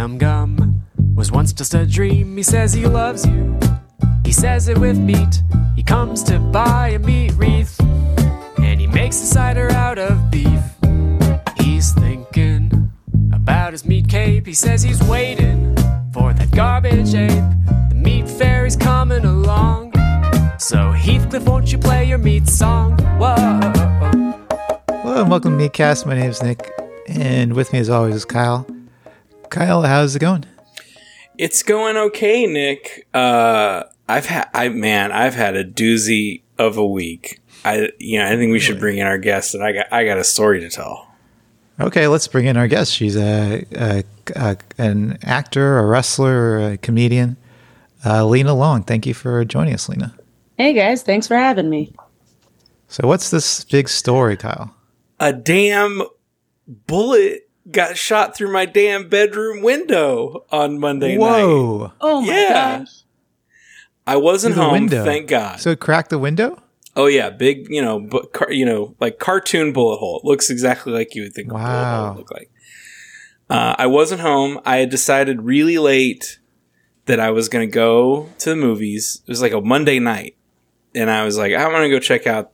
Spam gum was once just a dream. He says he loves you. He says it with meat. He comes to buy a meat wreath. And he makes a cider out of beef. He's thinking about his meat cape. He says he's waiting for that garbage ape. The meat fairy's coming along. So Heathcliff, won't you play your meat song? Whoa. Hello and welcome to Meatcast. My name is Nick, and with me as always is Kyle. Kyle, how's it going? It's going okay, Nick. Uh, I've had, I man, I've had a doozy of a week. I, you know, I think we should bring in our guest, and I got, I got a story to tell. Okay, let's bring in our guest. She's a, a, a an actor, a wrestler, a comedian. Uh, Lena Long. Thank you for joining us, Lena. Hey guys, thanks for having me. So, what's this big story, Kyle? A damn bullet got shot through my damn bedroom window on Monday night. Whoa! Oh my Yeah. gosh. I wasn't home, window. thank God. So, it cracked the window? oh yeah, big, you know, bu- car, you know, like cartoon bullet hole. It looks exactly like you would think a bullet hole would look like. Uh, I wasn't home. I had decided really late that I was going to go to the movies. It was like a Monday night, and I was like, I'm going to go check out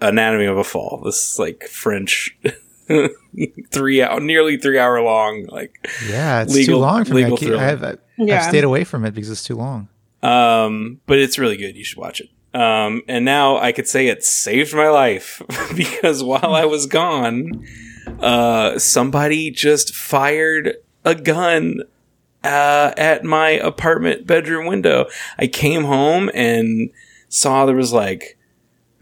Anatomy of a Fall. This is like French, three hour, nearly three hour long, like Yeah, it's Legal- too long for me. I legal keep, thriller. I have, I, Yeah. I've stayed away from it because it's too long. Um, but it's really good. You should watch it. Um, and now I could say it saved my life because while I was gone, uh, somebody just fired a gun uh, at my apartment bedroom window. I came home and saw there was like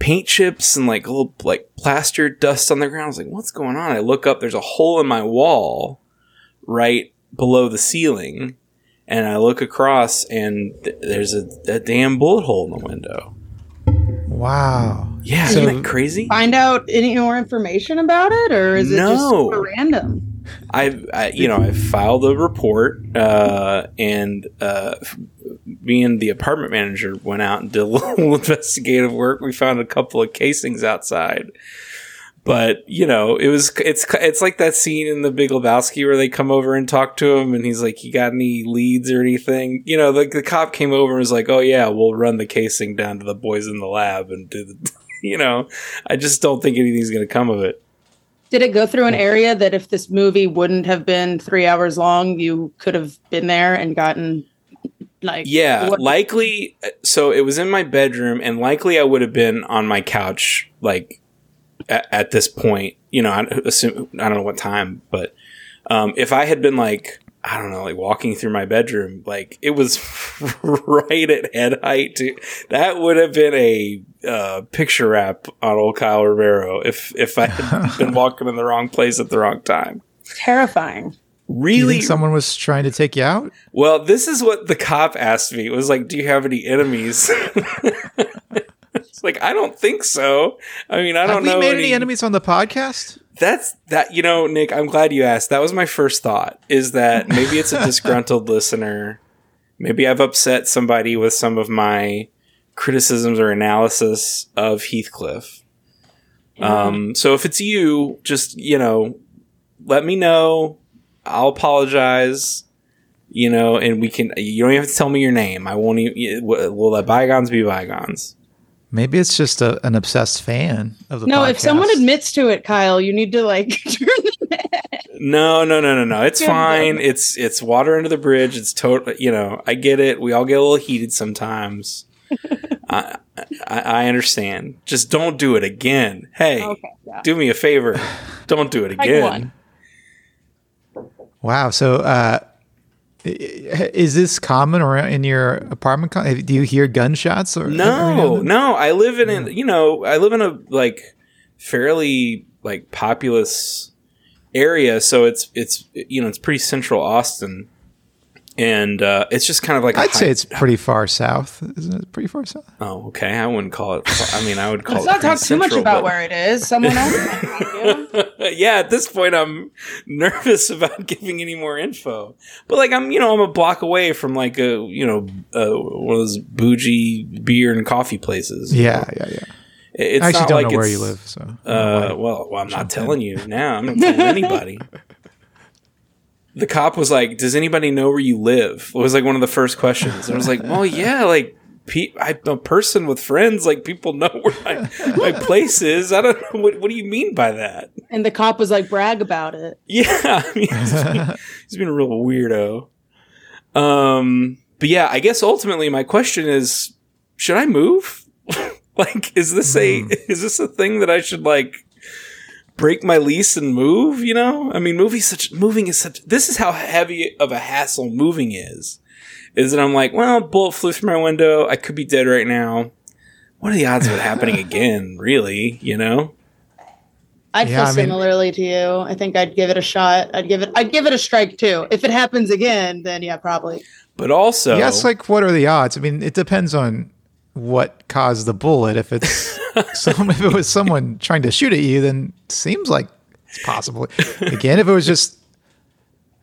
paint chips and like little like plaster dust on the ground. I was like, "What's going on?" I look up. There's a hole in my wall right below the ceiling and I look across, and th- there's a, a damn bullet hole in the window. Wow. Yeah, So- isn't that crazy? Find out any more information about it, or is it just super random? I've, I, you know, I filed a report, uh, and uh, f- me and the apartment manager went out and did a little investigative work. We found a couple of casings outside. But you know, it was it's it's like that scene in The Big Lebowski where they come over and talk to him, and he's like, "You got any leads or anything?" You know, the, the cop came over and was like, "Oh yeah, we'll run the casing down to the boys in the lab and do the." You know, I just don't think anything's going to come of it. Did it go through an area that if this movie wouldn't have been three hours long, you could have been there and gotten like Yeah, what- likely. So it was in my bedroom, and likely I would have been on my couch, like at, at this point. You know, I assume I don't know what time, but um, if I had been like I don't know, like walking through my bedroom, like it was right at head height. To, that would have been a uh, picture wrap on old Kyle Rivero if if I had been walking in the wrong place at the wrong time. terrifying. Really, think someone was trying to take you out? Well, this is what the cop asked me. It was like, "Do you have any enemies?" it's like I don't think so. I mean, I Have don't we know made any enemies on the podcast? That's that. You know, Nick. I'm glad you asked. That was my first thought. Is that maybe it's a disgruntled listener? Maybe I've upset somebody with some of my criticisms or analysis of Heathcliff. Um, so if it's you, just you know, let me know. I'll apologize. You know, and we can. You don't even have to tell me your name. I won't even. We'll let bygones be bygones. Maybe it's just a, an obsessed fan of the No, if someone admits to it, Kyle, you need to like turn No, no, no, no, no. It's Good fine. one. It's it's water under the bridge. It's total. You know, I get it. We all get a little heated sometimes. I, I I understand. Just don't do it again. Hey, Okay, yeah. do me a favor. Don't do it Like again. One. Wow. So, uh, i- i- is this common around in your apartment? Do you hear gunshots or every now and No, then? no. I live in a you know I live in a like fairly like populous area, so it's it's you know it's pretty central Austin, and uh, it's just kind of like a I'd say high- it's pretty far south. Isn't it pretty far south? Oh, okay. I wouldn't call it. I mean, I would call Let's it. not talk too much about but- where it is. Someone else. know. yeah, at this point, I'm nervous about giving any more info. But like, I'm you know I'm a block away from like a you know uh, one of those bougie beer and coffee places. Yeah, yeah, yeah. It's I actually not don't like know where you live, so Uh, well, well, I'm not telling you now. I'm not telling anybody. the cop was like, "Does anybody know where you live?" It was like one of the first questions. I was like, "Well, yeah, like." Pe- I'm a person with friends. Like people know where my, my place is. I don't know what. What do you mean by that? And the cop was like, brag about it. Yeah, I mean, he's been, he's been a real weirdo. Um, but yeah, I guess ultimately my question is, should I move? like, is this a is this a thing that I should like break my lease and move? You know, I mean, moving such moving is such. This is how heavy of a hassle moving is. Is that I'm like, well, bullet flew through my window. I could be dead right now. What are the odds of it happening again? Really, you know? I'd Yeah, feel I mean- similarly to you. I think I'd give it a shot. I'd give it. I'd give it a strike too. If it happens again, then yeah, probably. But also, Yes, like what are the odds? I mean, it depends on what caused the bullet. If it's some, if it was someone trying to shoot at you, then seems like it's possible. Again, if it was just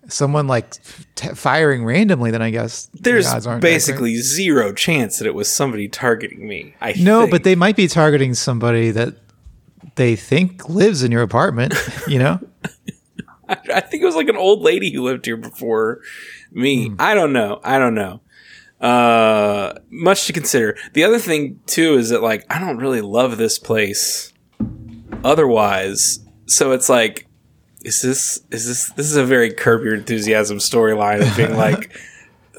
someone like t- firing randomly, then I guess the there's odds aren't that great. basically zero chance that it was somebody targeting me. I no, think. but they might be targeting somebody that they think lives in your apartment. You know, I, I think it was like an old lady who lived here before me. Hmm. I don't know. I don't know. Uh, much to consider. The other thing too is that like I don't really love this place. Otherwise, so it's like, is this is this this is a very curb your enthusiasm storyline of being like.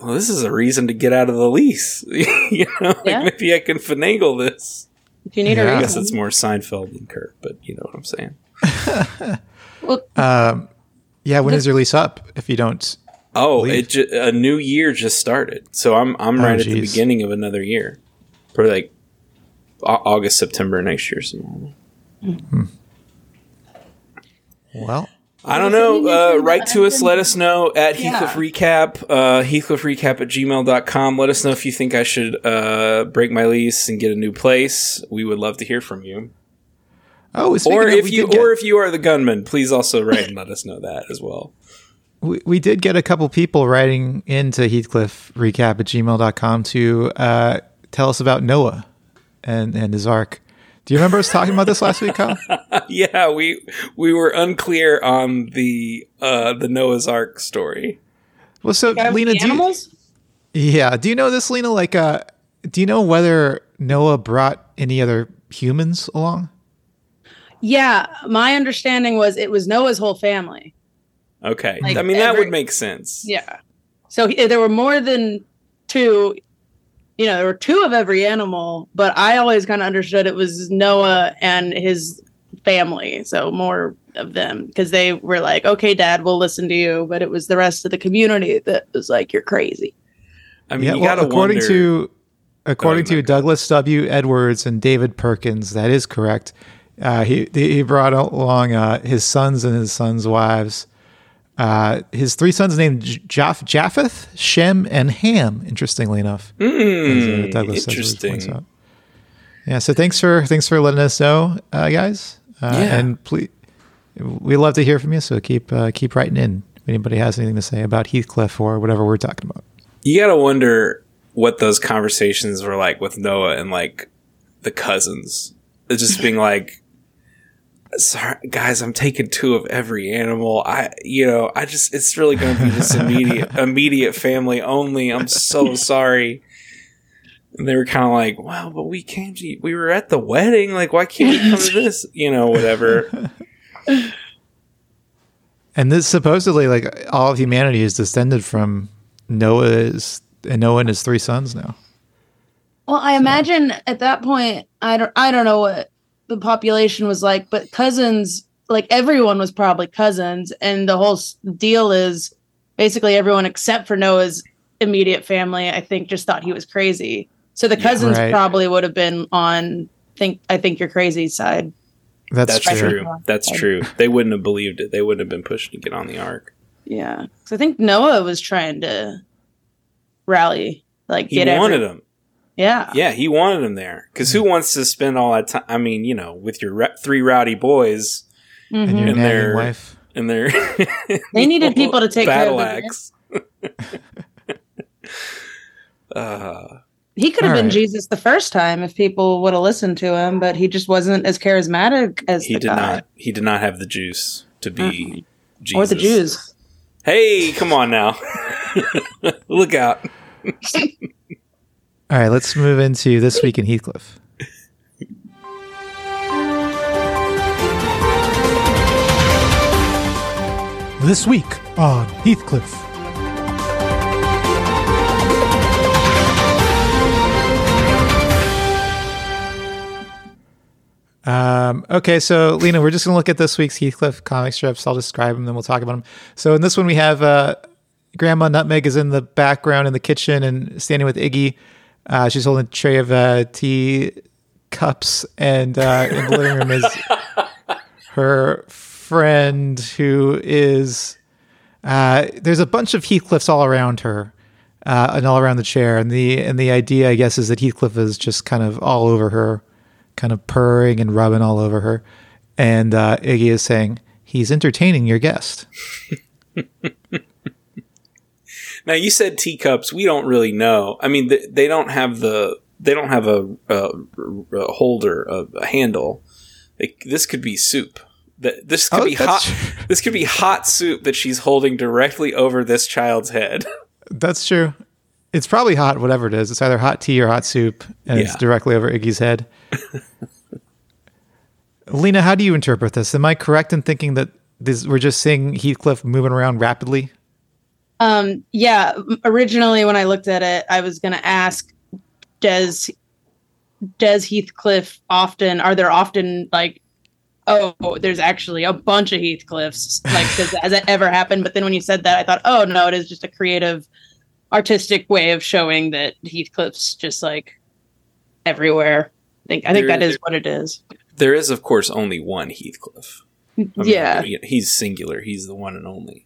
Well, this is a reason to get out of the lease. you know, like Yeah. maybe I can finagle this. If you need Yeah. a I reason. guess it's more Seinfeld than Curb, but you know what I'm saying. Well, um, yeah. When is your lease up? If you don't, Oh, it ju- a new year just started, so I'm I'm Oh, right at the beginning of another year, probably like August September next year. Somewhere. Well, I don't know. Uh, write to us. Let us know at Yeah. Heathcliff Recap, uh, HeathcliffRecap at gmail.com. Let us know if you think I should uh, break my lease and get a new place. We would love to hear from you. oh, Or if you get- or if you are the gunman, please also write and let us know that as well. we, we did get a couple people writing into Heathcliff recap at gmail.com to uh, tell us about Noah and, and his ark. Do you remember us talking about this last week, Kyle? yeah, we we were unclear on the uh, the Noah's Ark story. Well, so Lena, the do you, yeah, do you know this, Lena? Like, uh, do you know whether Noah brought any other humans along? Yeah, my understanding was it was Noah's whole family. Okay. Like I mean, that would make sense. Yeah. So he, there were more than two. You know, there were two of every animal, but I always kind of understood it was Noah and his family. So more of them because they were like, "Okay, Dad, we'll listen to you," but it was the rest of the community that was like, "You're crazy." I mean, yeah, you well, gotta according wonder. to according to Douglas W. Edwards and David Perkins, that is correct. Uh, he he brought along uh, his sons and his sons' wives. Uh, his three sons named Jaff- Japheth, Shem, and Ham. Interestingly enough, as, uh, Douglas interesting. Yeah, so thanks for thanks for letting us know, uh, guys. Uh, Yeah. and please, we love to hear from you. So keep uh, keep writing in if anybody has anything to say about Heathcliff or whatever we're talking about. You gotta wonder what those conversations were like with Noah and like the cousins. It's just being like, "Sorry, guys, I'm taking two of every animal. I, you know, I just it's really going to be this immediate immediate family only. I'm so sorry." And they were kind of like, "Well, but we came to we were at the wedding. Like, why can't we come to this? You know, whatever." And this supposedly, like all of humanity, is descended from Noah's and Noah and his three sons now. Well, I imagine at that point, I don't, I don't know what the population was like, but cousins, like everyone was probably cousins, and the whole deal is basically everyone except for Noah's immediate family. I think just thought he was crazy. So the cousins Right. probably would have been on think I think you're crazy side. That's, That's true. true. That's true. They wouldn't have believed it. They wouldn't have been pushed to get on the ark. Yeah, so I think Noah was trying to rally, like He get wanted every- them. Yeah, Yeah, he wanted him there. Because who wants to spend all that time? I mean, you know, with your ra- three rowdy boys And Mhm. your And their- wife. and their They needed people to take care of battle their- axe. uh, He could have been right. Jesus the first time if people would have listened to him, but he just wasn't as charismatic as he the did guy. not. He did not have the juice to be Jesus. or the Jews. Hey, come on now. Look out. All right, let's move into this week in Heathcliff. This week on Heathcliff. Um, okay, so Lena, we're just gonna look at this week's Heathcliff comic strips. I'll describe them, then we'll talk about them. So in this one, we have uh, Grandma Nutmeg is in the background in the kitchen and standing with Iggy. Uh, she's holding a tray of uh, tea cups, and uh, in the living room is her friend who is. Uh, there's a bunch of Heathcliffs all around her. Uh, and all around the chair, and the and the idea, I guess, is that Heathcliff is just kind of all over her, kind of purring and rubbing all over her. And uh, Iggy is saying, he's entertaining your guest. Now you said teacups. We don't really know. I mean, they, they don't have the they don't have a, a, a holder, a, a handle. They, this could be soup. That this could Oh, be hot. that's This could be hot soup that she's holding directly over this child's head. That's true. It's probably hot, whatever it is. It's either hot tea or hot soup, and it's directly over Iggy's head. Lena, how do you interpret this? Am I correct in thinking that this, we're just seeing Heathcliff moving around rapidly? Um, yeah, originally when I looked at it, I was going to ask, does does Heathcliff often are there often like oh there's actually a bunch of Heathcliffs like does has that ever happened? But then when you said that, I thought oh no, it is just a creative, artistic way of showing that Heathcliff's just like everywhere. I think I think There- that is what it is. There is, of course, only one Heathcliff. I mean, yeah, he's singular. He's the one and only.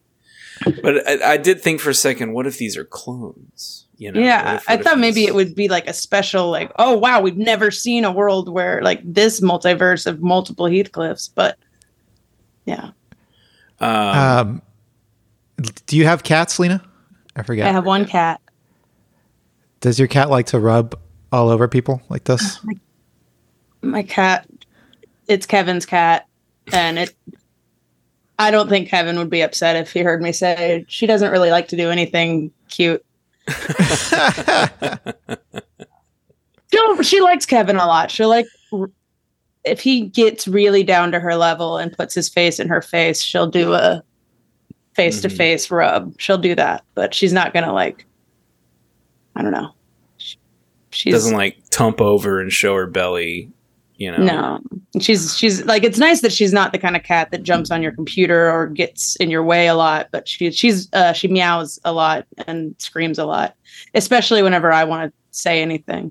But I, I did think for a second, what if these are clones? You know, yeah. what if- I what if thought maybe it would be like a special, like, oh wow, we've never seen a world where like this multiverse of multiple Heathcliffs. But yeah, Um, Um, do you have cats, Lena? I forget. I have one cat. Does your cat like to rub all over people like this? My cat, it's Kevin's cat, and it. I don't think Kevin would be upset if he heard me say she doesn't really like to do anything cute. She'll, she likes Kevin a lot. She'll like if he gets really down to her level and puts his face in her face, she'll do a face to face rub. She'll do that, but she's not gonna like. I don't know. She- She's doesn't like tump over and show her belly. You know, no. She's she's like it's nice that she's not the kind of cat that jumps on your computer or gets in your way a lot, but she she's uh she meows a lot and screams a lot, especially whenever I want to say anything.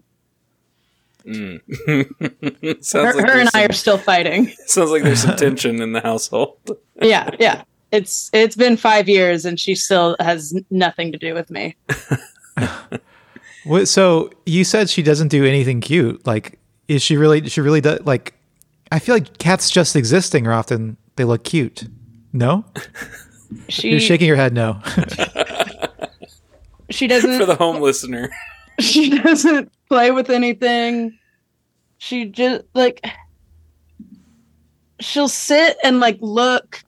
Mm. Her, like her and there's I are still fighting. sounds like there's some tension in the household. yeah, yeah. It's it's been 5 years and she still has nothing to do with me. What, so you said she doesn't do anything cute. Like, is she really? She really does. Like, I feel like cats just existing are often they look cute. No, She you're shaking your head. No. she doesn't For the home listener, she doesn't play with anything. She just like she'll sit and like look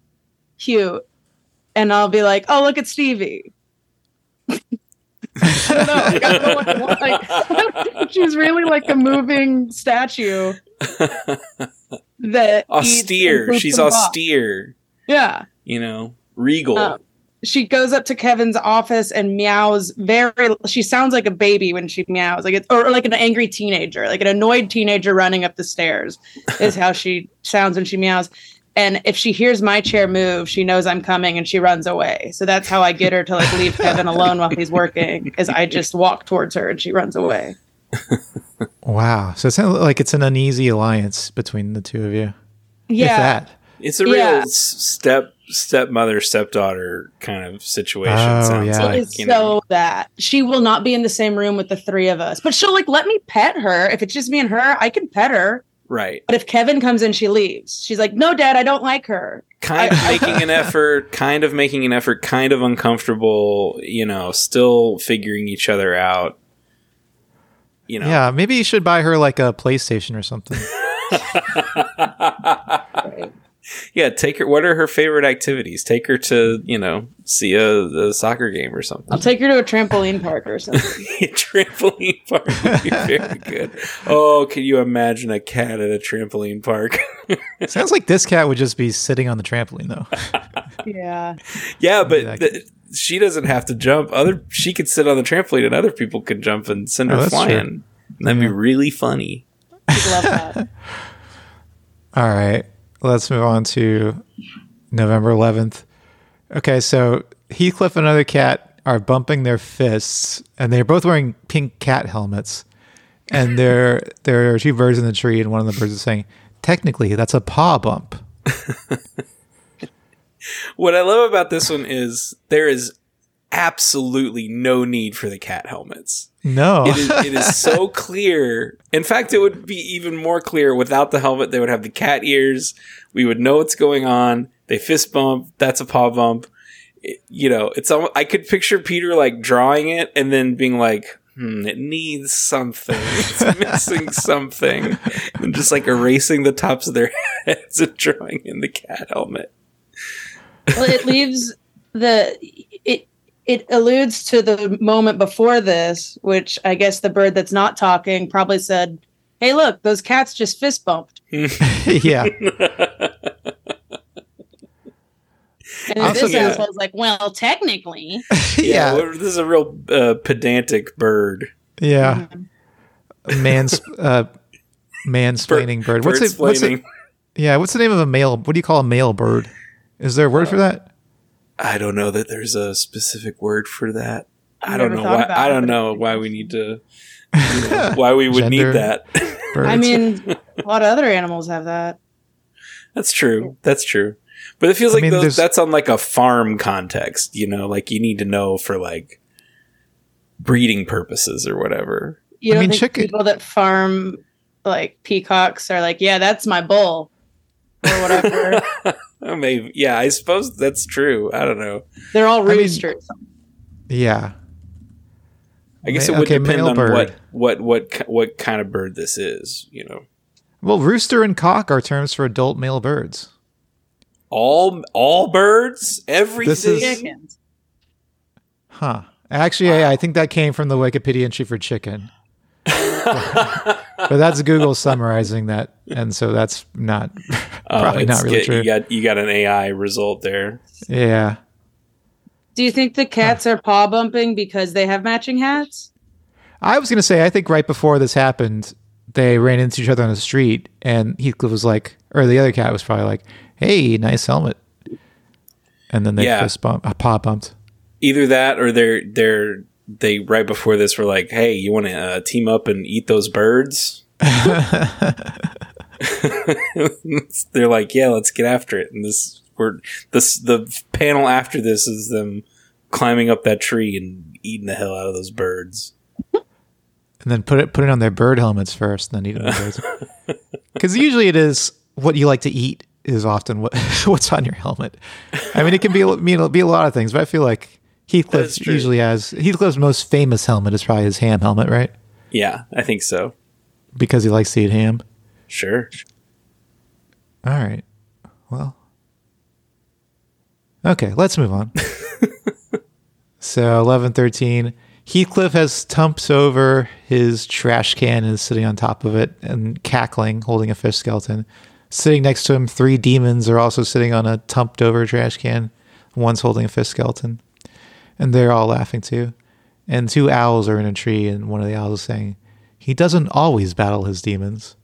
cute, and I'll be like, "Oh, look at Stevie." Don't know. Like, I don't know what- like, she's really like a moving statue that austere. She's austere. Yeah. You know, regal. Um, she goes up to Kevin's office and meows very she sounds like a baby when she meows like it or, or like an angry teenager like an annoyed teenager running up the stairs is how she sounds when she meows and if she hears my chair move she knows i'm coming and she runs away so that's how i get her to like leave kevin alone while he's working is i just walk towards her and she runs away Wow. So it sounds like it's an uneasy alliance between the two of you. If yeah that. it's a real yeah. s- step stepmother stepdaughter kind of situation. Oh, sounds yeah. like It's you so know. that she will not be in the same room with the three of us, but she'll like let me pet her. If it's just me and her, I can pet her. Right. But if Kevin comes in, she leaves. She's like, "No, Dad, I don't like her." kind of making an effort, kind of making an effort, kind of uncomfortable, you know, still figuring each other out. You know, Yeah. Maybe you should buy her like a PlayStation or something. Yeah, take her. What are her favorite activities? Take her to you know see a, a soccer game or something. I'll take her to a trampoline park or something. trampoline park would be very good. Oh, can you imagine a cat at a trampoline park? Sounds like this cat would just be sitting on the trampoline though. yeah. yeah, but that- th- she doesn't have to jump. Other she could sit on the trampoline, and other people could jump and send Oh, her that's true. flying. And that'd be really funny. I'd love that. All right, let's move on to November 11th. Okay, so Heathcliff and another cat are bumping their fists, and they're both wearing pink cat helmets. And there, there are two birds in the tree, and one of the birds is saying, "Technically, that's a paw bump." What I love about this one is there is absolutely no need for the cat helmets. No, It is, it is so clear. In fact, it would be even more clear without the helmet. They would have the cat ears. We would know what's going on. They fist bump. That's a paw bump. It- you know, it's. Almost, I could picture Peter like drawing it and then being like, "Hmm, it needs something. It's missing something," and just like erasing the tops of their heads and drawing in the cat helmet. Well, it leaves the it it alludes to the moment before this, which I guess the bird that's not talking probably said, "Hey, look, those cats just fist bumped." yeah, And Also, this yeah. asshole's like, "Well, technically." yeah, well, this is a real uh, pedantic bird. yeah. Mans, uh, mansplaining bird. What's it? What's it? Yeah, what's the name of a male? What do you call a male bird? Is there a word for that? I don't know that there's a specific word for that. I I've don't know why. I don't know why we need to. you know, why we would Gender. need that. Birds. I mean, a lot of other animals have that. That's true. That's true. But it feels I like mean, those, that's on like a farm context. You know, like you need to know for like breeding purposes or whatever. You I don't mean, think chicken- people that farm like peacocks are like, "Yeah, that's my bull," or whatever. Oh, maybe. Yeah, I suppose that's true. I don't know. They're all mean- roosters. yeah. I guess it would okay, depend on bird. what what what what kind of bird this is. You know, Well, rooster and cock are terms for adult male birds. all all birds, everything. This is- Huh. Actually, yeah, I think that came from the Wikipedia entry for chicken. But that's Google summarizing that, and so that's not Oh, probably it's not really get- true. You got you got an AI result there. yeah. Do you think the cats are paw bumping because they have matching hats? I was going to say, I think right before this happened, they ran into each other on the street, and Heathcliff was like, or the other cat was probably like, "Hey, nice helmet," and then they Yeah. fist bump, uh, paw bumped. Either that, or they're they're they right before this were like, "Hey, you want to uh, team up and eat those birds?" they're like, "Yeah, let's get after it." And this we're this the panel after this is them climbing up that tree and eating the hell out of those birds. and then put it put it on their bird helmets first, and then eat birds. Because usually it is what you like to eat is often what what's on your helmet. I mean, it can be a- mean it'll be a lot of things, but I feel like Heathcliff usually has Heathcliff's most famous helmet is probably his ham helmet, right? Yeah, I think so. Because he likes to eat ham. Sure. All right. Well. Okay, let's move on. so, 1113. Heathcliff has tumped over his trash can and is sitting on top of it and cackling, holding a fish skeleton. Sitting next to him, three demons are also sitting on a tumped over trash can. One's holding a fish skeleton. And they're all laughing too. And two owls are in a tree, and one of the owls is saying, He doesn't always battle his demons.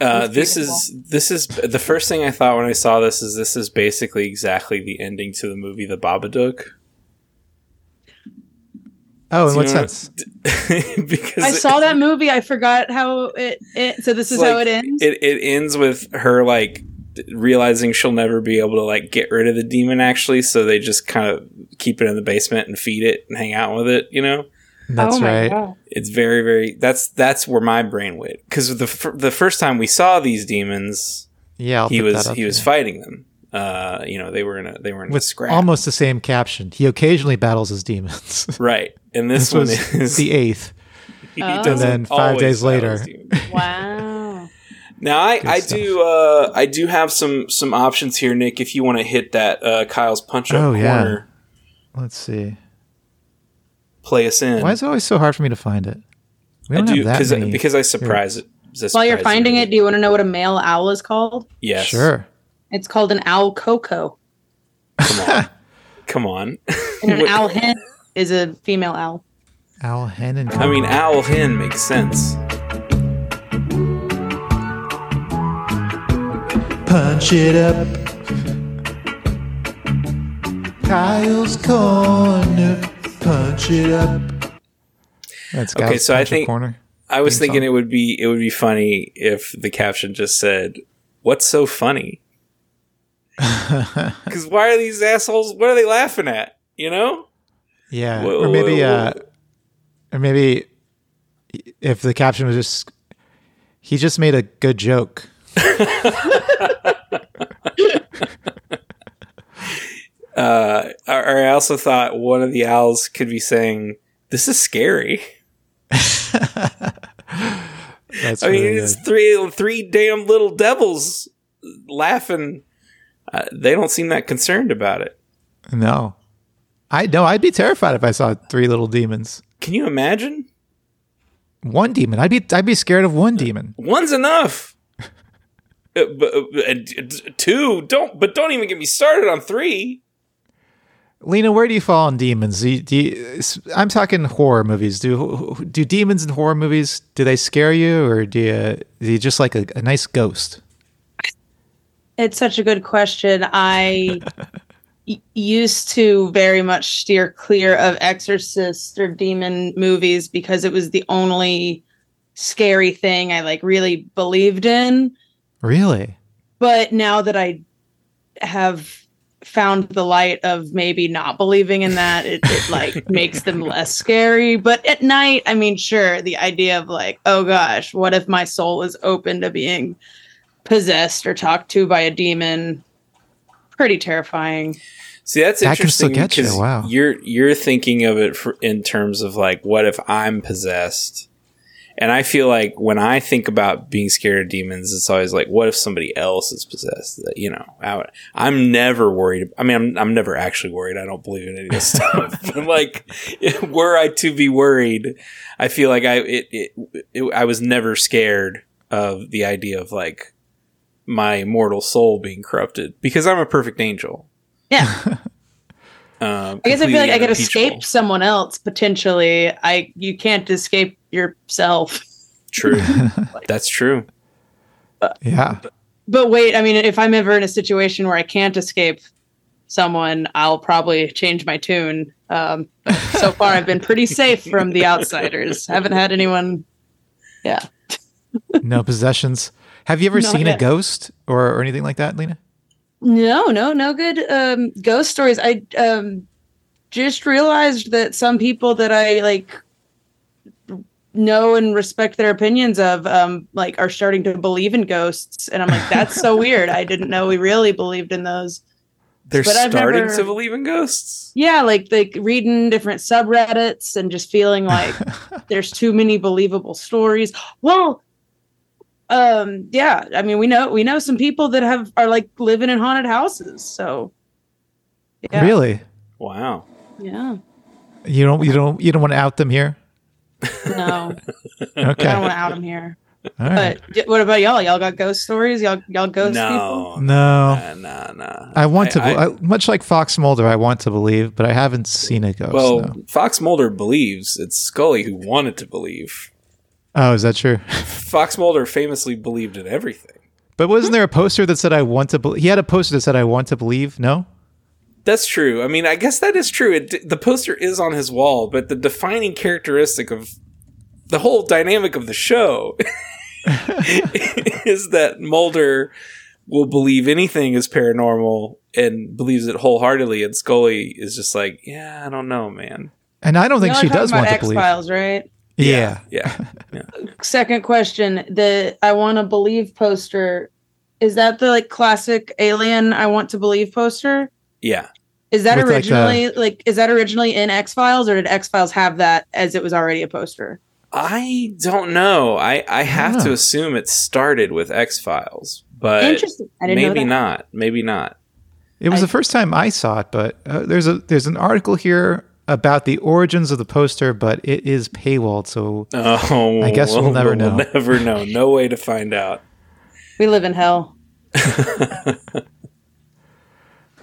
Uh, this is this is the first thing I thought when I saw this is this is basically exactly the ending to the movie The Babadook. Oh, in what sense? because I it- saw that movie. I forgot how it. it so this is it's how it ends. It it ends with her like realizing she'll never be able to like get rid of the demon actually, so they just kind of keep it in the basement and feed it and hang out with it. You know, That's oh right. God. it's very very that's that's where my brain went because the fir- the first time we saw these demons, Yeah, I'll he was that up he was there. fighting them. Uh, you know, they were in a they were in a with scrap. almost the same caption. He occasionally battles his demons. right, and this, this one was is the eighth. he Oh. And then five days later- his. Wow. Now I, I stuff. do uh, I do have some some options here, Nick. If you want to hit that uh, Kyle's punch up Oh, yeah. corner, Let's see. play us in. Why is it always so hard for me to find it? We I don't do have that because many. because I surprise it. While you're finding it, do you want to know what a male owl is called? yes, Sure. It's called an owl coco, Come on. and an owl hen is a female owl. Owl hen and I mean, owl hen makes sense. Punch it up. Kyle's corner, punch it up. That's Okay, so I Punch It think- corner. I was thinking song. it would be it would be funny if the caption just said, "What's so funny?" Because why are these assholes? What are they laughing at? You know? Yeah, Whoa, or maybe, whoa, uh, or maybe if the caption was just, he just made a good joke. Uh, I also thought one of the owls could be saying, "This is scary." That's I mean, really it's good. three three damn little devils laughing. Uh, they don't seem that concerned about it. no, I no, I'd be terrified if I saw three little demons. Can you imagine? One demon, I'd be, I'd be scared of one demon. One's enough. Uh, but, uh, uh, Uh, uh, two, don't. But don't even get me started on three. Lena, where do you fall on demons? Do you, do you, I'm talking horror movies. Do do demons in horror movies do they scare you, or do you do you just like a, a nice ghost? It's such a good question. i used to very much steer clear of exorcist or demon movies because it was the only scary thing I like really believed in. Really? But now that I have found the light of maybe not believing in that, it, it like makes them less scary. But at night, I mean, sure, the idea of like, oh gosh, what if my soul is open to being possessed or talked to by a demon? Pretty terrifying. See, that's That can still interesting get you, because wow. you're you're thinking of it for, in terms of like, what if I'm possessed? And I feel like when I think about being scared of demons, it's always like, what if somebody else is possessed? That you know, I, I'm never worried. I mean, I'm I'm never actually worried. I don't believe in any of this stuff. but like, were I to be worried, I feel like I it, it, it I was never scared of the idea of like my mortal soul being corrupted because I'm a perfect angel. Yeah. Um, I guess I feel like I could escape someone else potentially. I you can't escape yourself. True, that's true. Yeah. But wait, I mean, if I'm ever in a situation where I can't escape someone, I'll probably change my tune. Um, so far, I've been pretty safe from the outsiders. Haven't had anyone. Yeah. No possessions. Have you ever Not seen yet. a ghost or, or anything like that, Lena? No, no, no good um, ghost stories. I um, just realized that some people that I like know and respect their opinions of um, like are starting to believe in ghosts, and I'm like, that's so weird. I didn't know we really believed in those. They're But I've starting never- to believe in ghosts. Yeah, like like reading different subreddits and just feeling like there's too many believable stories. Well, um, yeah, I mean, we know we know some people that have are like living in haunted houses. So, yeah, Really? Wow. yeah, You don't you don't you don't want to out them here? No, Okay. I don't want to out him here. All right. But y- what about y'all? Y'all got ghost stories? Y'all y'all ghost No, people? No. nah, nah, nah. I want to, I- I, much like Fox Mulder, I want to believe, but I haven't seen a ghost. well, no. Fox Mulder believes it's Scully who wanted to believe. Oh, is that true? Fox Mulder famously believed in everything. But wasn't there a poster that said I want to believe? He had a poster that said I want to believe. No? That's true. I mean, I guess that is true. It, the poster is on his wall, but the defining characteristic of the whole dynamic of the show is that Mulder will believe anything is paranormal and believes it wholeheartedly, and Scully is just like, yeah, I don't know, man. And I don't think Y'all she are talking does about want to X believe. Files, right? Yeah. Yeah. Second question: the "I want to believe" poster is that the like classic Alien "I want to believe" poster? Yeah. Is that With, like, originally like, is that originally in X Files, or did X Files have that as it was already a poster? I don't know. I, I have to assume it started with X Files, but Interesting. I didn't know maybe that. not. Maybe not. It was I- the first time I saw it, but uh, there's a there's an article here about the origins of the poster, but it is paywalled, so Oh, I guess we'll never know. never know. No way to find out. We live in hell.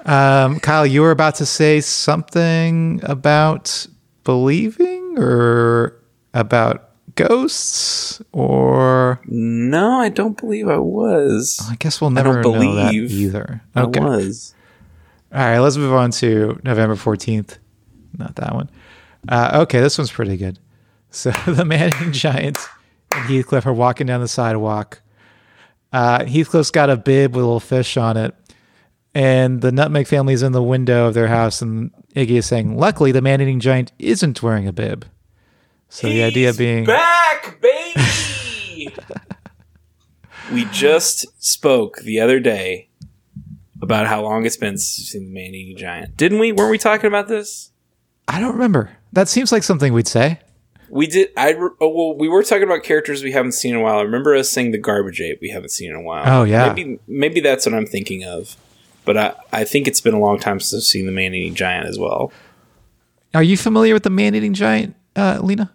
Um, Kyle, you were about to say something about believing or about ghosts, or No, I don't believe I was. I guess we'll I never don't know that believe either. I Okay. was. All right, let's move on to November 14th. Not that one. Uh, okay, this one's pretty good. So the man-eating giant and Heathcliff are walking down the sidewalk. Uh, Heathcliff's got a bib with a little fish on it. And the Nutmeg family is in the window of their house, and Iggy is saying, Luckily, the man eating giant isn't wearing a bib. So the idea being. back, baby. we just spoke the other day about how long it's been since we've seen the man eating giant, didn't we? Weren't we talking about this? I don't remember. That seems like something we'd say. We did. I oh, well, we were talking about characters we haven't seen in a while. I remember us saying the garbage ape we haven't seen in a while. Oh, yeah. maybe maybe that's what I'm thinking of. But I, I think it's been a long time since I've seen the man eating giant as well. Are you familiar with the man eating giant, uh, Lena?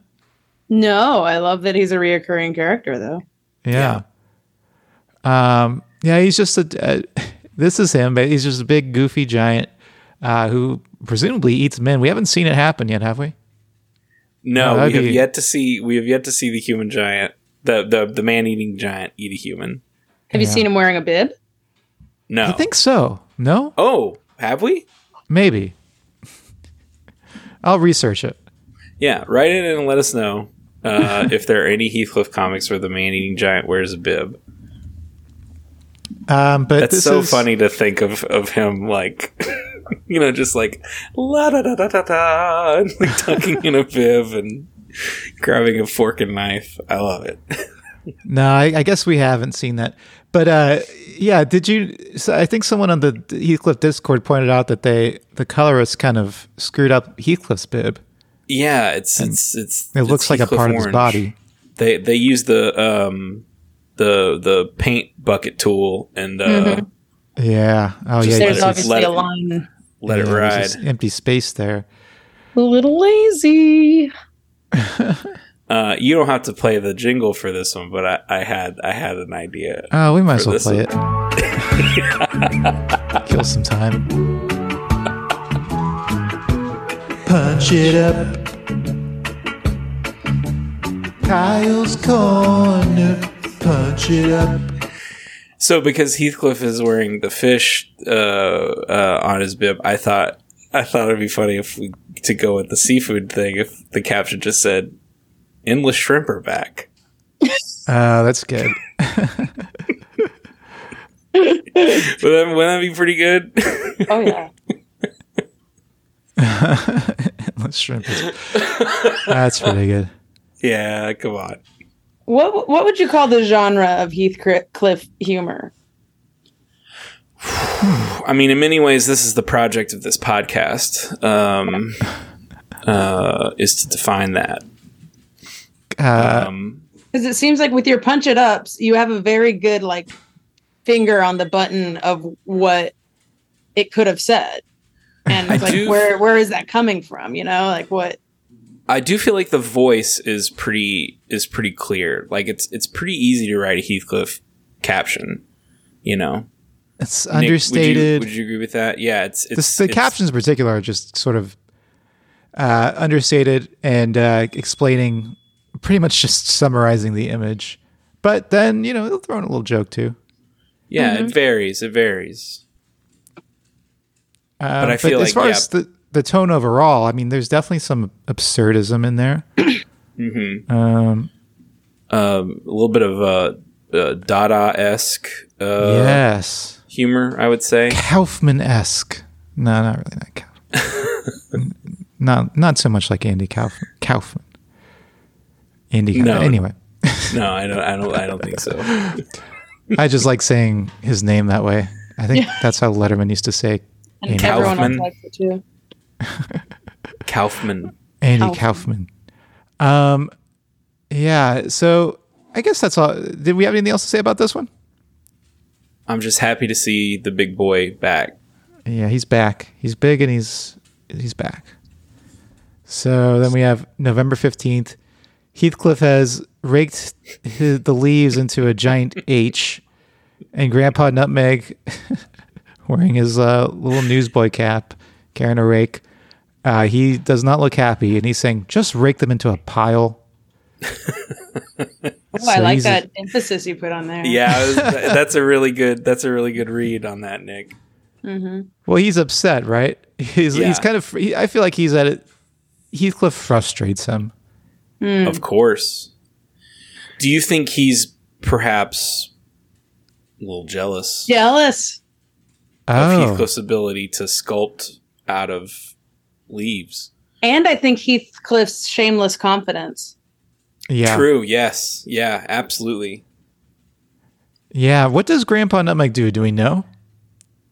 No, I love that he's a reoccurring character though. Yeah. Um, yeah, he's just a. Uh, this is him, but he's just a big, goofy giant uh, who presumably eats men. We haven't seen it happen yet, have we? No, No, we have be- yet to see. We have yet to see the human giant, the the the man eating giant eat a human. Have you seen him wearing a bib? No. I think so. No, Oh, have we? maybe. I'll research it. Yeah, write it in and let us know uh, if there are any Heathcliff comics where the man eating giant wears a bib. Um, but That's so is, funny to think of of him like, you know, just like la da da da da da, and like tucking in a bib and grabbing a fork and knife. I love it. No, I, I guess we haven't seen that. But uh, yeah, did you? So I think someone on the Heathcliff Discord pointed out that they the colorist kind of screwed up Heathcliff's bib. Yeah, it's it's it's. It looks it's like a Heathcliff part of his body. They they use the um the the paint bucket tool and uh, Yeah. Oh Just yeah. There's it- obviously let a it- line. let it yeah, there's ride. empty space there. A little lazy. Uh, you don't have to play the jingle for this one, but I, I had I had an idea. Oh, we might as well this play it. Kill some time. Punch it up. Kyle's Corner. Punch it up. So because Heathcliff is wearing the fish uh, uh, on his bib, I thought I thought it'd be funny if we to go with the seafood thing. If the caption just said "endless shrimp are back," Uh, that's good. would that, wouldn't that be pretty good? Oh yeah. Let's shrimp it. That's pretty good. yeah, come on. What what would you call the genre of Heathcliff humor? I mean, in many ways, this is the project of this podcast. Um, uh, is to define that. Uh, Um, Because it seems like with your punch it ups, you have a very good like finger on the button of what it could have said. And like do- where where is that coming from? You know, like what I do feel like the voice is pretty is pretty clear. Like it's it's pretty easy to write a Heathcliff caption. You know, it's Nick, would you- understated. Would you, agree with that? Yeah, it's the, the it's- captions in particular are just sort of uh, understated and uh, explaining, pretty much just summarizing the image. But then you know they'll throw in a little joke too. Yeah, Mm-hmm. it varies. It varies. Uh, But I feel as like, far yeah. as the the tone overall, I mean, there's definitely some absurdism in there. hmm Um, Um, a little bit of uh, uh, Dada esque uh, yes, humor, I would say. Kaufman esque. No, not really. Not Kaufman. not not so much like Andy Kaufman. Kaufman. Andy. Kaufman. No. Anyway, No, I don't. I don't. I don't think so. I just like saying his name that way. I think that's how Letterman used to say and Andy Kaufman. likes it too. Kaufman. Andy Kaufman. Kaufman. Um, Yeah. So I guess that's all. Did we have anything else to say about this one? I'm just happy to see the big boy back. Yeah, he's back. He's big and he's he's back. So then we have November fifteenth. Heathcliff has raked his, the leaves into a giant H, and Grandpa Nutmeg, wearing his uh, little newsboy cap, carrying a rake, uh, he does not look happy, and he's saying, "Just rake them into a pile." Oh, I like he's a- that emphasis you put on there. Yeah, was- that's a really good. That's a really good read on that, Nick. Well, he's upset, right? He's Yeah. he's kind of. He, I feel like he's at it. Heathcliff frustrates him. Hmm. Of course. Do you think he's perhaps a little jealous Jealous. of Oh, Heathcliff's ability to sculpt out of leaves? And I think Heathcliff's shameless confidence. yeah, True. Yes. Yeah. Absolutely. yeah. What does Grandpa Nutmeg do? Do we know?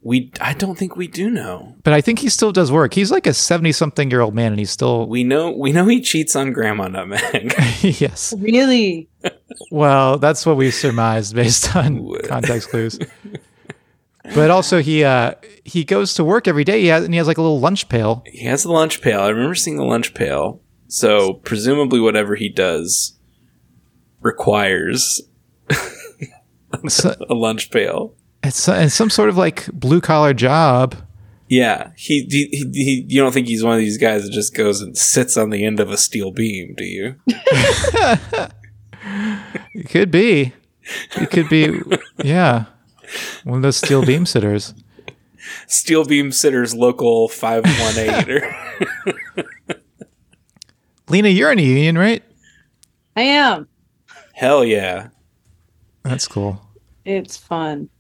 We. I don't think we do know. But I think he still does work. He's like a seventy-something-year-old man, and he's still We know. We know he cheats on Grandma Nutmeg. yes. Really? Well, that's what we surmised based on context clues. But also, he uh, he goes to work every day. He has and he has like a little lunch pail. he has the lunch pail. I remember seeing the lunch pail. So presumably, whatever he does requires a lunch pail. It's, it's some sort of like blue collar job. Yeah, he, he, he, he. You don't think he's one of these guys that just goes and sits on the end of a steel beam, do you? It could be. It could be. yeah, one of those steel beam sitters. Steel beam sitters local five one eight Lena, you're in a union, right? I am. hell yeah. That's cool. It's fun.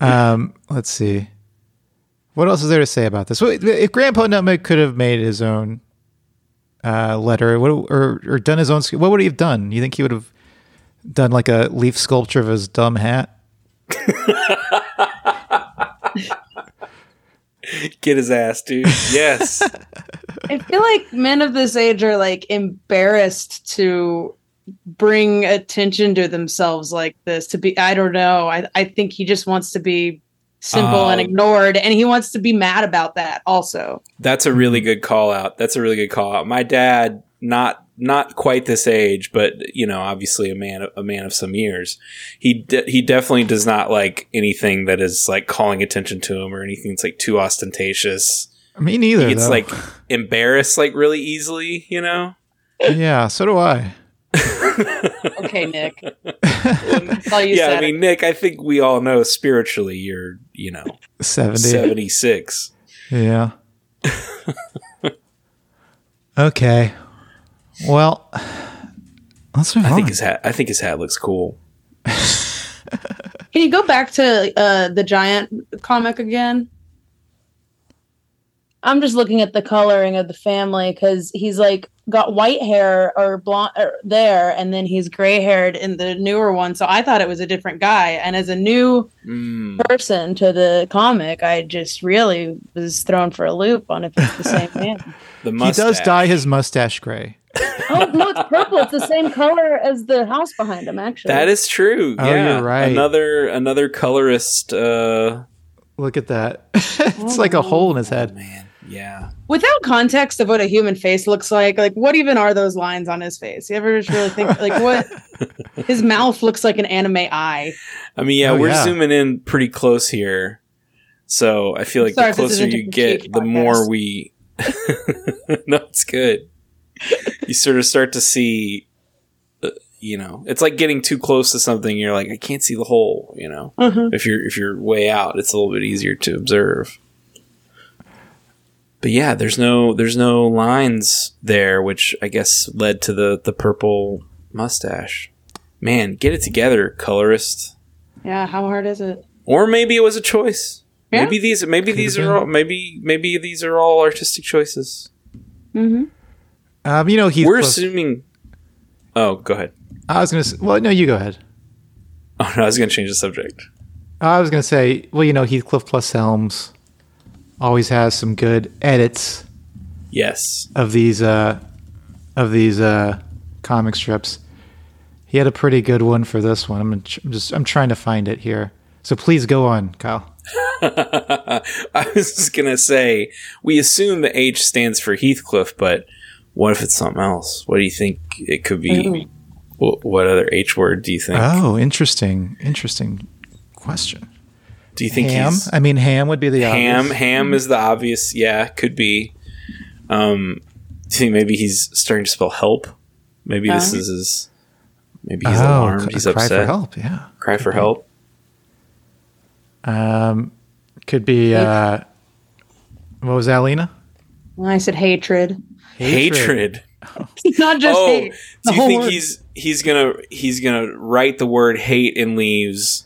Um, let's see. What else is there to say about this? If Grandpa Nutmeg could have made his own uh, letter, what, or or done his own, what would he have done? You think he would have done like a leaf sculpture of his dumb hat? Get his ass, dude. Yes. I feel like men of this age are like embarrassed to bring attention to themselves like this. To be, I don't know. I, I think he just wants to be simple and Oh. ignored, and he wants to be mad about that also. That's a really good call out. That's a really good call out. My dad, not not quite this age, but you know, obviously a man a man of some years. He de- he definitely does not like anything that is like calling attention to him or anything that's like too ostentatious. Me neither. He gets though. like embarrassed like really easily, you know. yeah, so do I. Okay, Nick. That's all you yeah, said. I mean, Nick, I think we all know spiritually you're, you know, Seventy. 76. Yeah. okay. Well, let's move I on. think his hat I think his hat looks cool. Can you go back to uh, the giant comic again? I'm just looking at the coloring of the family because he's like got white hair or blonde or there, and then he's gray haired in the newer one. So I thought it was a different guy. And as a new Mm. person to the comic, I just really was thrown for a loop on if it's the same man. The he does dye his mustache gray. oh no, it's purple. It's the same color as the house behind him. Actually, That is true. Oh, yeah. you're right. Another another colorist uh Look at that. it's like a hole in his head. man. Yeah. without context of what a human face looks like, like what even are those lines on his face? You ever just really think like what his mouth looks like an anime eye? I mean, yeah, Oh, we're yeah. zooming in pretty close here. So I feel like Sorry the closer you get, the podcast. more we No, it's good. You sort of start to see uh, you know, it's like getting too close to something. You're like, I can't see the hole. You know, Mhm. if you're if you're way out, it's a little bit easier to observe. But yeah, there's no there's no lines there, which I guess led to the the purple mustache. Man, get it together, colorist. Yeah, how hard is it? Or maybe it was a choice. Yeah. Maybe these maybe Could've these are all maybe maybe these are all artistic choices. Mm-hmm. Um, you know, Heathcliff. We're assuming. Oh, go ahead. I was gonna. s- Well, no, you go ahead. Oh no, I was going to change the subject. I was gonna say. Well, you know, Heathcliff plus Helms always has some good edits Yes. of these uh of these uh comic strips. He had a pretty good one for this one. I'm, I'm just I'm trying to find it here. So please go on, Kyle. I was just gonna say we assume the H stands for Heathcliff, but what if it's something else? What do you think it could be? What, what other H word do you think? Oh, interesting, interesting question. Do you think ham. he's I mean, ham would be the ham? obvious. Ham is the obvious. Yeah, could be. Um, do you think maybe he's starting to spell help? Maybe this Oh. is his. Maybe he's oh, alarmed. He's cry upset. for help. Yeah. Cry for help. Um, could be. Uh, what was that, Lena? I said hatred. Hatred. Not just Oh, hate. The do you whole think word. he's he's gonna he's gonna write the word hate in leaves,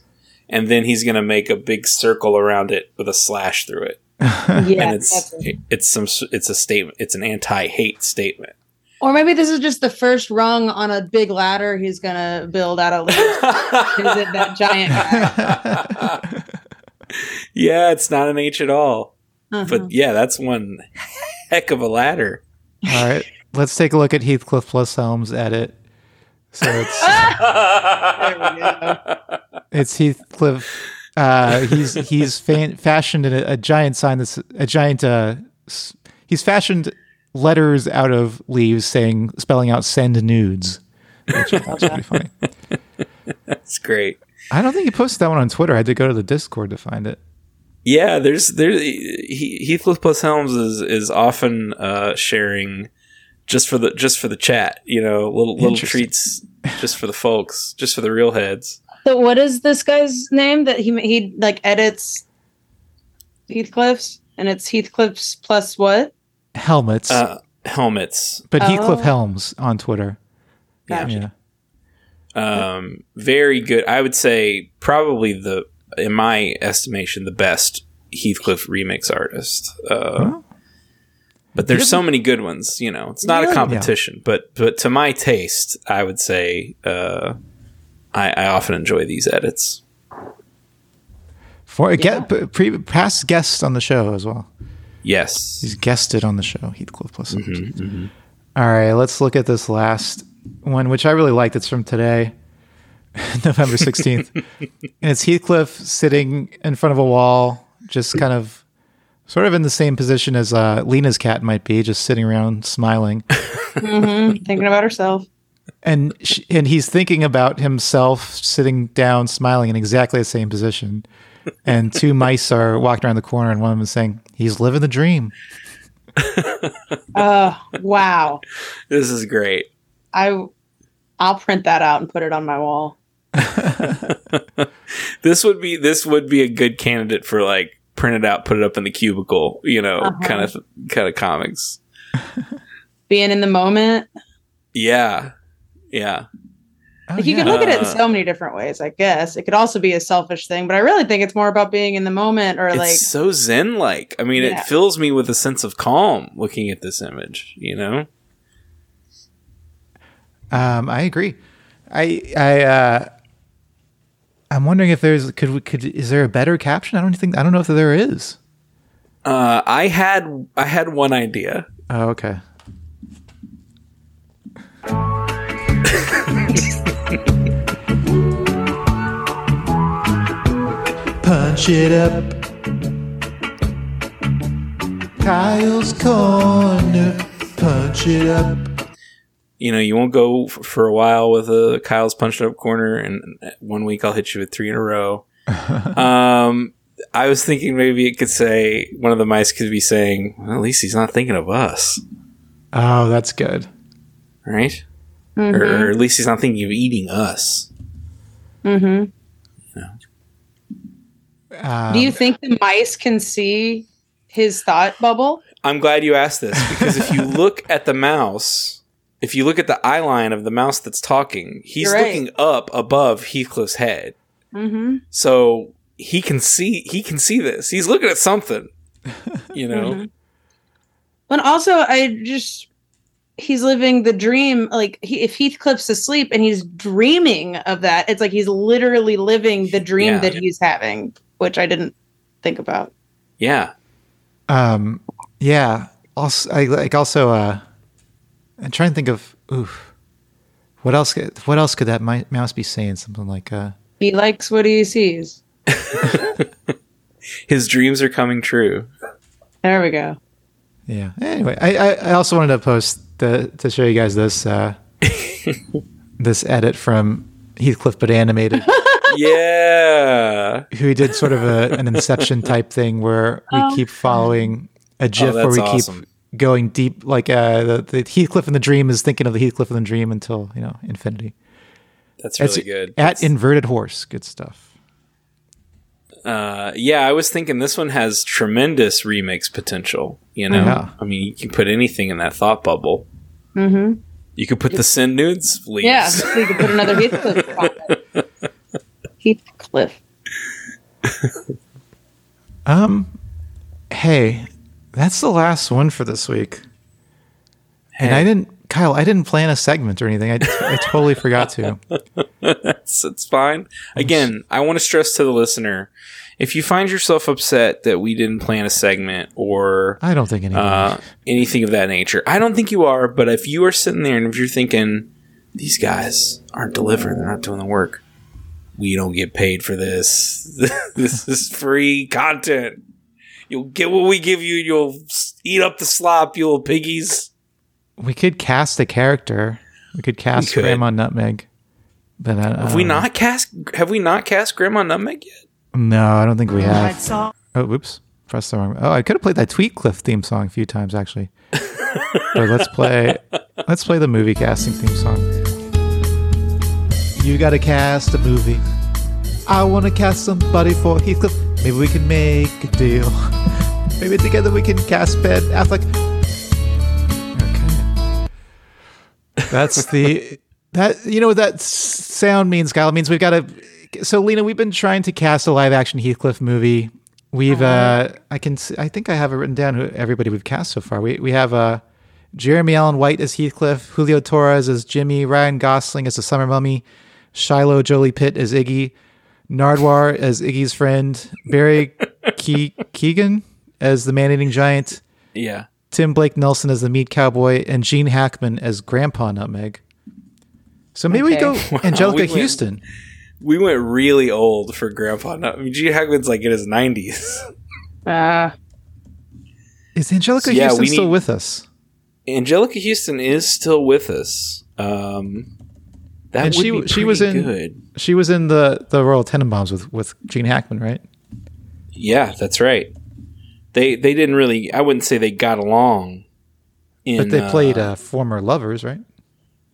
and then he's gonna make a big circle around it with a slash through it, yeah, and it's that's it. it's some it's a statement. It's an anti-hate statement. or maybe this is just the first rung on a big ladder he's gonna build out of is it that giant guy? yeah, it's not an H at all. Uh-huh. But yeah, that's one heck of a ladder. All right. Let's take a look at Heathcliff plus Helms edit. So it's There we go. It's Heathcliff. Uh, he's he's fa- fashioned a, a giant sign that's a giant. Uh, s- he's fashioned letters out of leaves saying spelling out "send nudes," which I thought was pretty funny. It's great. I don't think he posted that one on Twitter. I had to go to the Discord to find it. Yeah, there's there he, Heathcliff plus Helms is is often uh, sharing just for the just for the chat. You know, little little treats just for the folks, just for the real heads. So what is this guy's name that he he like edits Heathcliff's and it's Heathcliff's plus what? Helmets, Uh, helmets. but Heathcliff Oh. Helms on Twitter. Gotcha. Yeah. Um, very good. I would say probably the in my estimation the best Heathcliff remix artist. Uh, Huh? But there's so many good ones. You know, it's not Yeah. a competition, but but to my taste, I would say uh, I, I often enjoy these edits. For get pre, past guest on the show as well. Yes. He's guested on the show, Heathcliff plus. Helms. Mm-hmm, All right, let's look at this last one, which I really liked. It's from today, November 16th. and it's Heathcliff sitting in front of a wall, just kind of sort of in the same position as uh, Lena's cat might be, just sitting around smiling. Mm-hmm. Thinking about herself. And, sh and he's thinking about himself sitting down, smiling in exactly the same position. And two mice are walking around the corner, and one of them is saying, He's living the dream. Uh wow. This is great. I I'll print that out and put it on my wall. This would be this would be a good candidate for like print it out, put it up in the cubicle, you know, Uh-huh. kind of kind of comics. Being in the moment. Yeah. Yeah. Oh, Like you yeah. can look at it in Uh, so many different ways, I guess. It could also be a selfish thing, but I really think it's more about being in the moment or It's like so zen like. I mean, Yeah. it fills me with a sense of calm looking at this image, you know? Um, I agree. I I uh, I'm wondering if there's could we could is there a better caption? I don't think I don't know if there is. Uh, I had I had one idea. Oh, okay. Punch it up. Kyle's corner. Punch it up. You know, you won't go f- for a while with a Kyle's punched up corner, and one week I'll hit you with three in a row. um, I was thinking maybe it could say one of the mice could be saying, well, "At least he's not thinking of us, Oh, that's good. right?" Mhm. Or, or at least he's not thinking of eating us. Mhm. Um, Do you think the mice can see his thought bubble? I'm glad you asked this because if you look at the mouse, if you look at the eye line of the mouse that's talking, he's right. looking up above Heathcliff's head. Mm-hmm. So he can see he can see this. He's looking at something. You know? Mhm. But also, I just he's living the dream. Like he, if Heathcliff's asleep and he's dreaming of that, it's like he's literally living the dream Yeah. that he's having, which I didn't think about. Yeah. Um, yeah. Also, I like also. Uh, I'm trying to think of. Oof. What else? could- What else could that mouse be saying? Something like, uh, He likes what he sees. His dreams are coming true. There we go. yeah. Anyway, I, I, I also wanted to post the to show you guys this uh, this edit from Heathcliff, but animated. Yeah. who did sort of a, an Inception type thing where we keep following a GIF where Oh, that's we awesome. keep going deep, like uh, the, the Heathcliff in the dream is thinking of the Heathcliff in the dream until you know infinity. That's It's really good. At That's- inverted horse, good stuff. uh, yeah, I was thinking this one has tremendous remix potential. You know, Yeah. I mean, you can put anything in that thought bubble. Mm-hmm. You could put the send nudes, please. Yeah, so you can put another Heathcliff. on it. Heathcliff. Um, hey, that's the last one for this week. And I didn't, Kyle, I didn't plan a segment or anything. I, I totally forgot to. it's, it's fine. Again, I want to stress to the listener if you find yourself upset that we didn't plan a segment or I don't think anyone. uh, anything of that nature, I don't think you are. But if you are sitting there and if you're thinking, these guys aren't delivering, they're not doing the work, we don't get paid for this. this is free content. You'll get what we give you. You'll eat up the slop, you little piggies. we could cast a character. We could cast could. Grandma Nutmeg. But I, Have we not cast? Have we not cast Grandma Nutmeg yet? No, I don't think we have. Oh, whoops. Press the wrong. Oh, I could have played that Tweetcliff theme song a few times actually. but let's play. Let's play the movie casting theme song. You got to cast a movie. I want to cast somebody for Heathcliff. Maybe we can make a deal. Maybe together we can cast Ben Affleck. Okay. That's the that you know what that sound means, Kyle. It means we've got to. So, Lena, we've been trying to cast a live action Heathcliff movie. We've uh, I can I think I have it written down. Who everybody we've cast so far. We we have uh, Jeremy Allen White as Heathcliff, Julio Torres as Jimmy, Ryan Gosling as the Summer Mummy, Shiloh Jolie Pitt as Iggy, Nardwuar as Iggy's friend, Barry Ke- Keoghan as the Man-Eating Giant, Yeah. Tim Blake Nelson as the Meat Cowboy, and Gene Hackman as Grandpa Nutmeg. So maybe we go Okay. Anjelica we Huston. We went really old for Grandpa. Nut- I mean, Gene Hackman's like in his nineties. Ah, Is Anjelica So, yeah, Huston we still need- with us? Anjelica Huston is still with us. Um, that And would she- be she was pretty in- good. She was in the the Royal Tenenbaums with with Gene Hackman, right? Yeah, that's right. They they didn't really. I wouldn't say they got along. In, But they played uh, uh, former lovers, right?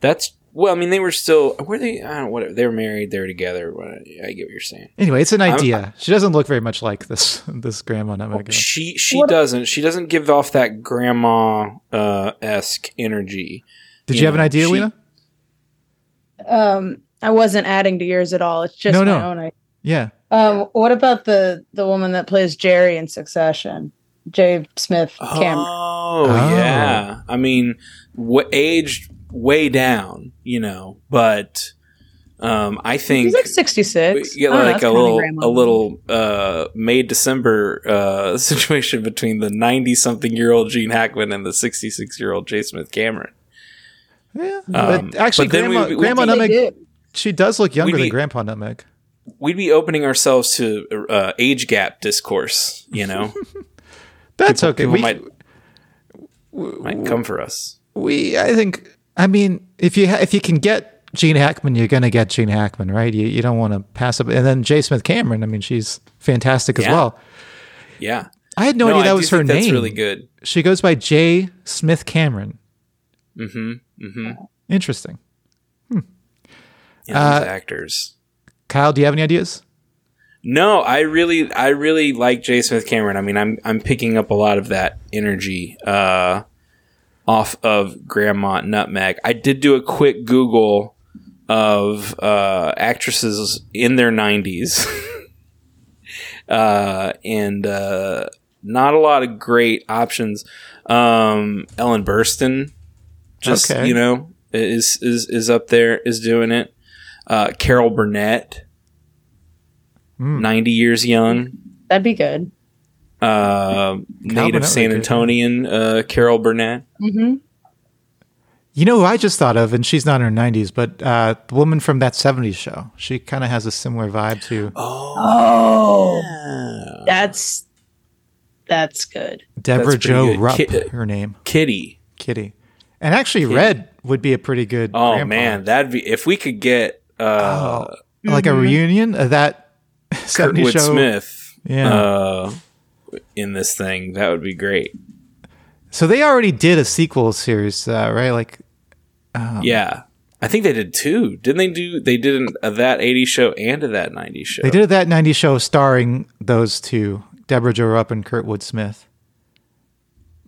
that's well. I mean, they were still. Were they? I don't know. Whatever. They were married. They were together. I get what you're saying. Anyway, it's an I'm- idea. she doesn't look very much like this this grandma Nutmeg. She she doesn't. She doesn't give off that grandma uh, esque energy. Did you you have an idea, she- Lena? um, I wasn't adding to yours at all. It's just No, my no. own idea. Yeah. Um, what about the the woman that plays Jerry in Succession, J. Smith Cameron? Oh, Oh. yeah. I mean, what aged way down, you know, but um, I think He's like sixty six. we get like a little a little uh, May December uh, situation between the ninety something year old Gene Hackman and the sixty six year old J Smith Cameron. Yeah. Um, but actually, but then we- Grandma, we- Grandma we- Nutmeg, she does look younger We'd than Grandpa Nutmeg. We'd be opening ourselves to uh, age gap discourse, you know. That's People- okay. people We, might might come for us. we, I think, I mean, if you ha- if you can get Gene Hackman, you're gonna get Gene Hackman, right? You you don't want to pass up. And then J. Smith Cameron. I mean, she's fantastic as Yeah. well. Yeah. I had no, idea I that do was her name. That's really good. She goes by J. Smith Cameron. Mm-hmm. Mm-hmm. Interesting. Yeah, Uh, actors. Kyle, do you have any ideas? No, I really, I really like J. Smith Cameron. I mean, I'm, I'm picking up a lot of that energy uh, off of Grandma Nutmeg. I did do a quick Google of uh, actresses in their 90s, uh, and uh, not a lot of great options. Um, Ellen Burstyn, just Okay. you know, is is is up there, is doing it. Uh, Carol Burnett. Hmm. 90 years young. That'd be good. Uh, native San be. Antonian uh, Carol Burnett. Mm-hmm. You know who I just thought of, and she's not in her 90s, but uh, the woman from that 70s show. She kind of has a similar vibe to Oh, that's that's good. Debra That's pretty Jo good. Rupp, Ki- her name, Kitty. Kitty. And actually, Red would be a pretty good. Oh grandpa. man, that'd be if we could get uh, like a reunion of that 70s Kurtwood show. Smith Yeah. uh, in this thing. That would be great. So they already did a sequel series, uh, right? Like, yeah, I think they did two. Didn't they do? They did an, a that '80s show and a that '90s show. they did that 90s show starring those two, Debra Jo Rupp and Kurtwood Smith.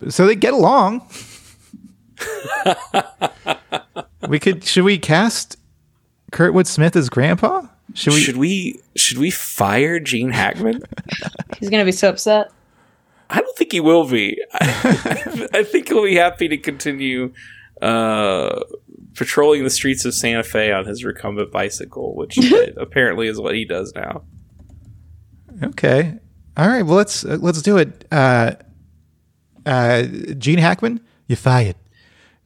So they get along. we could, should we cast Kurtwood Smith as grandpa? Should we? should we should we fire Gene Hackman? He's gonna be so upset. I don't think he will be. I, I think he'll be happy to continue uh, patrolling the streets of Santa Fe on his recumbent bicycle, which apparently is what he does now. Okay. All right. Well, let's uh, let's do it. Uh, uh, Gene Hackman, you fired.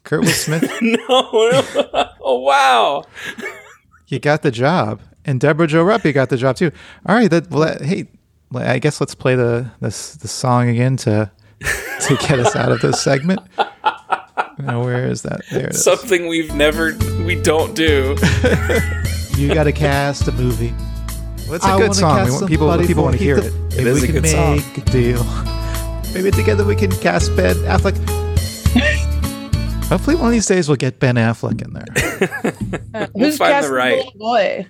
Kurtwood Smith, no, no. oh wow. you got the job, and Debra Jo Rupp, you got the job too. All right. That, well, that, hey, well, I guess let's play the this the song again to to get us out of this segment. Now, where is that? There it is. Something we've never we don't do. you got to cast a movie. Well, it's a I good song. We want people people want to hear Heath it. the- Maybe is we a can good song. make a deal. Maybe together we can cast Ben Affleck. Hopefully, one of these days we'll get Ben Affleck in there. Who's find the right- boy?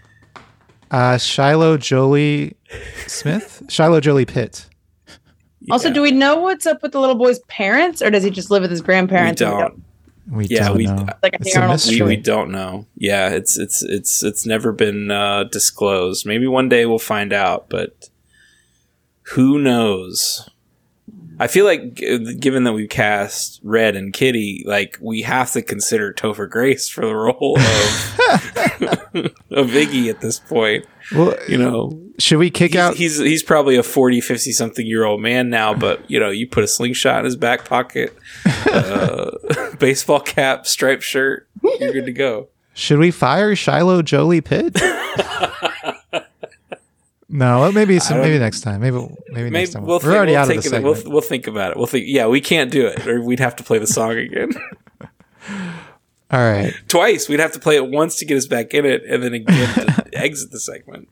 Uh, Shiloh Jolie Smith, Shiloh Jolie Pitt. Also, do we know what's up with the little boy's parents, or does he just live with his grandparents? and don't. We Yeah, don't we- know. Like I It's a Arnold- mystery. We, we don't know. Yeah, it's it's it's it's never been uh, disclosed. Maybe one day we'll find out, but who knows? I feel like, g- given that we cast Red and Kitty, like we have to consider Topher Grace for the role of of Iggy at this point. Well, You know, should we kick he's, out? he's he's probably a 40, 50 something year old man now, but you know, you put a slingshot in his back pocket, uh, baseball cap, striped shirt, you're good to go. Should we fire Shiloh Jolie Pitt? no, maybe some. Maybe next time. Maybe maybe, Maybe next time. we'll We're think, already we'll out of think the of it. segment. We'll, we'll think about it. We'll think. Yeah, we can't do it, or we'd have to play the song again All right. twice. We'd have to play it once to get us back in it, and then again to exit the segment.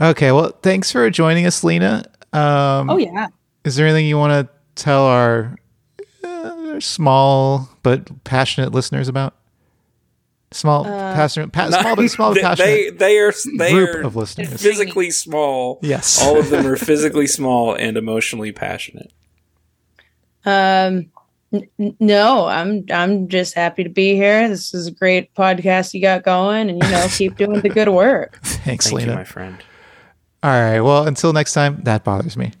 Okay. Well, thanks for joining us, Lena. Um, Oh yeah. Is there anything you want to tell our uh, small but passionate listeners about? Small, passionate, pa- small but small They, passionate they they are they group are of listeners. physically small. Yes. all of them are physically small and emotionally passionate. Um, n- n- no, I'm I'm just happy to be here. This is a great podcast you got going, and you know, keep doing the good work. Thanks, Thank Lena. you, my friend. All right. Well, until next time, that bothers me.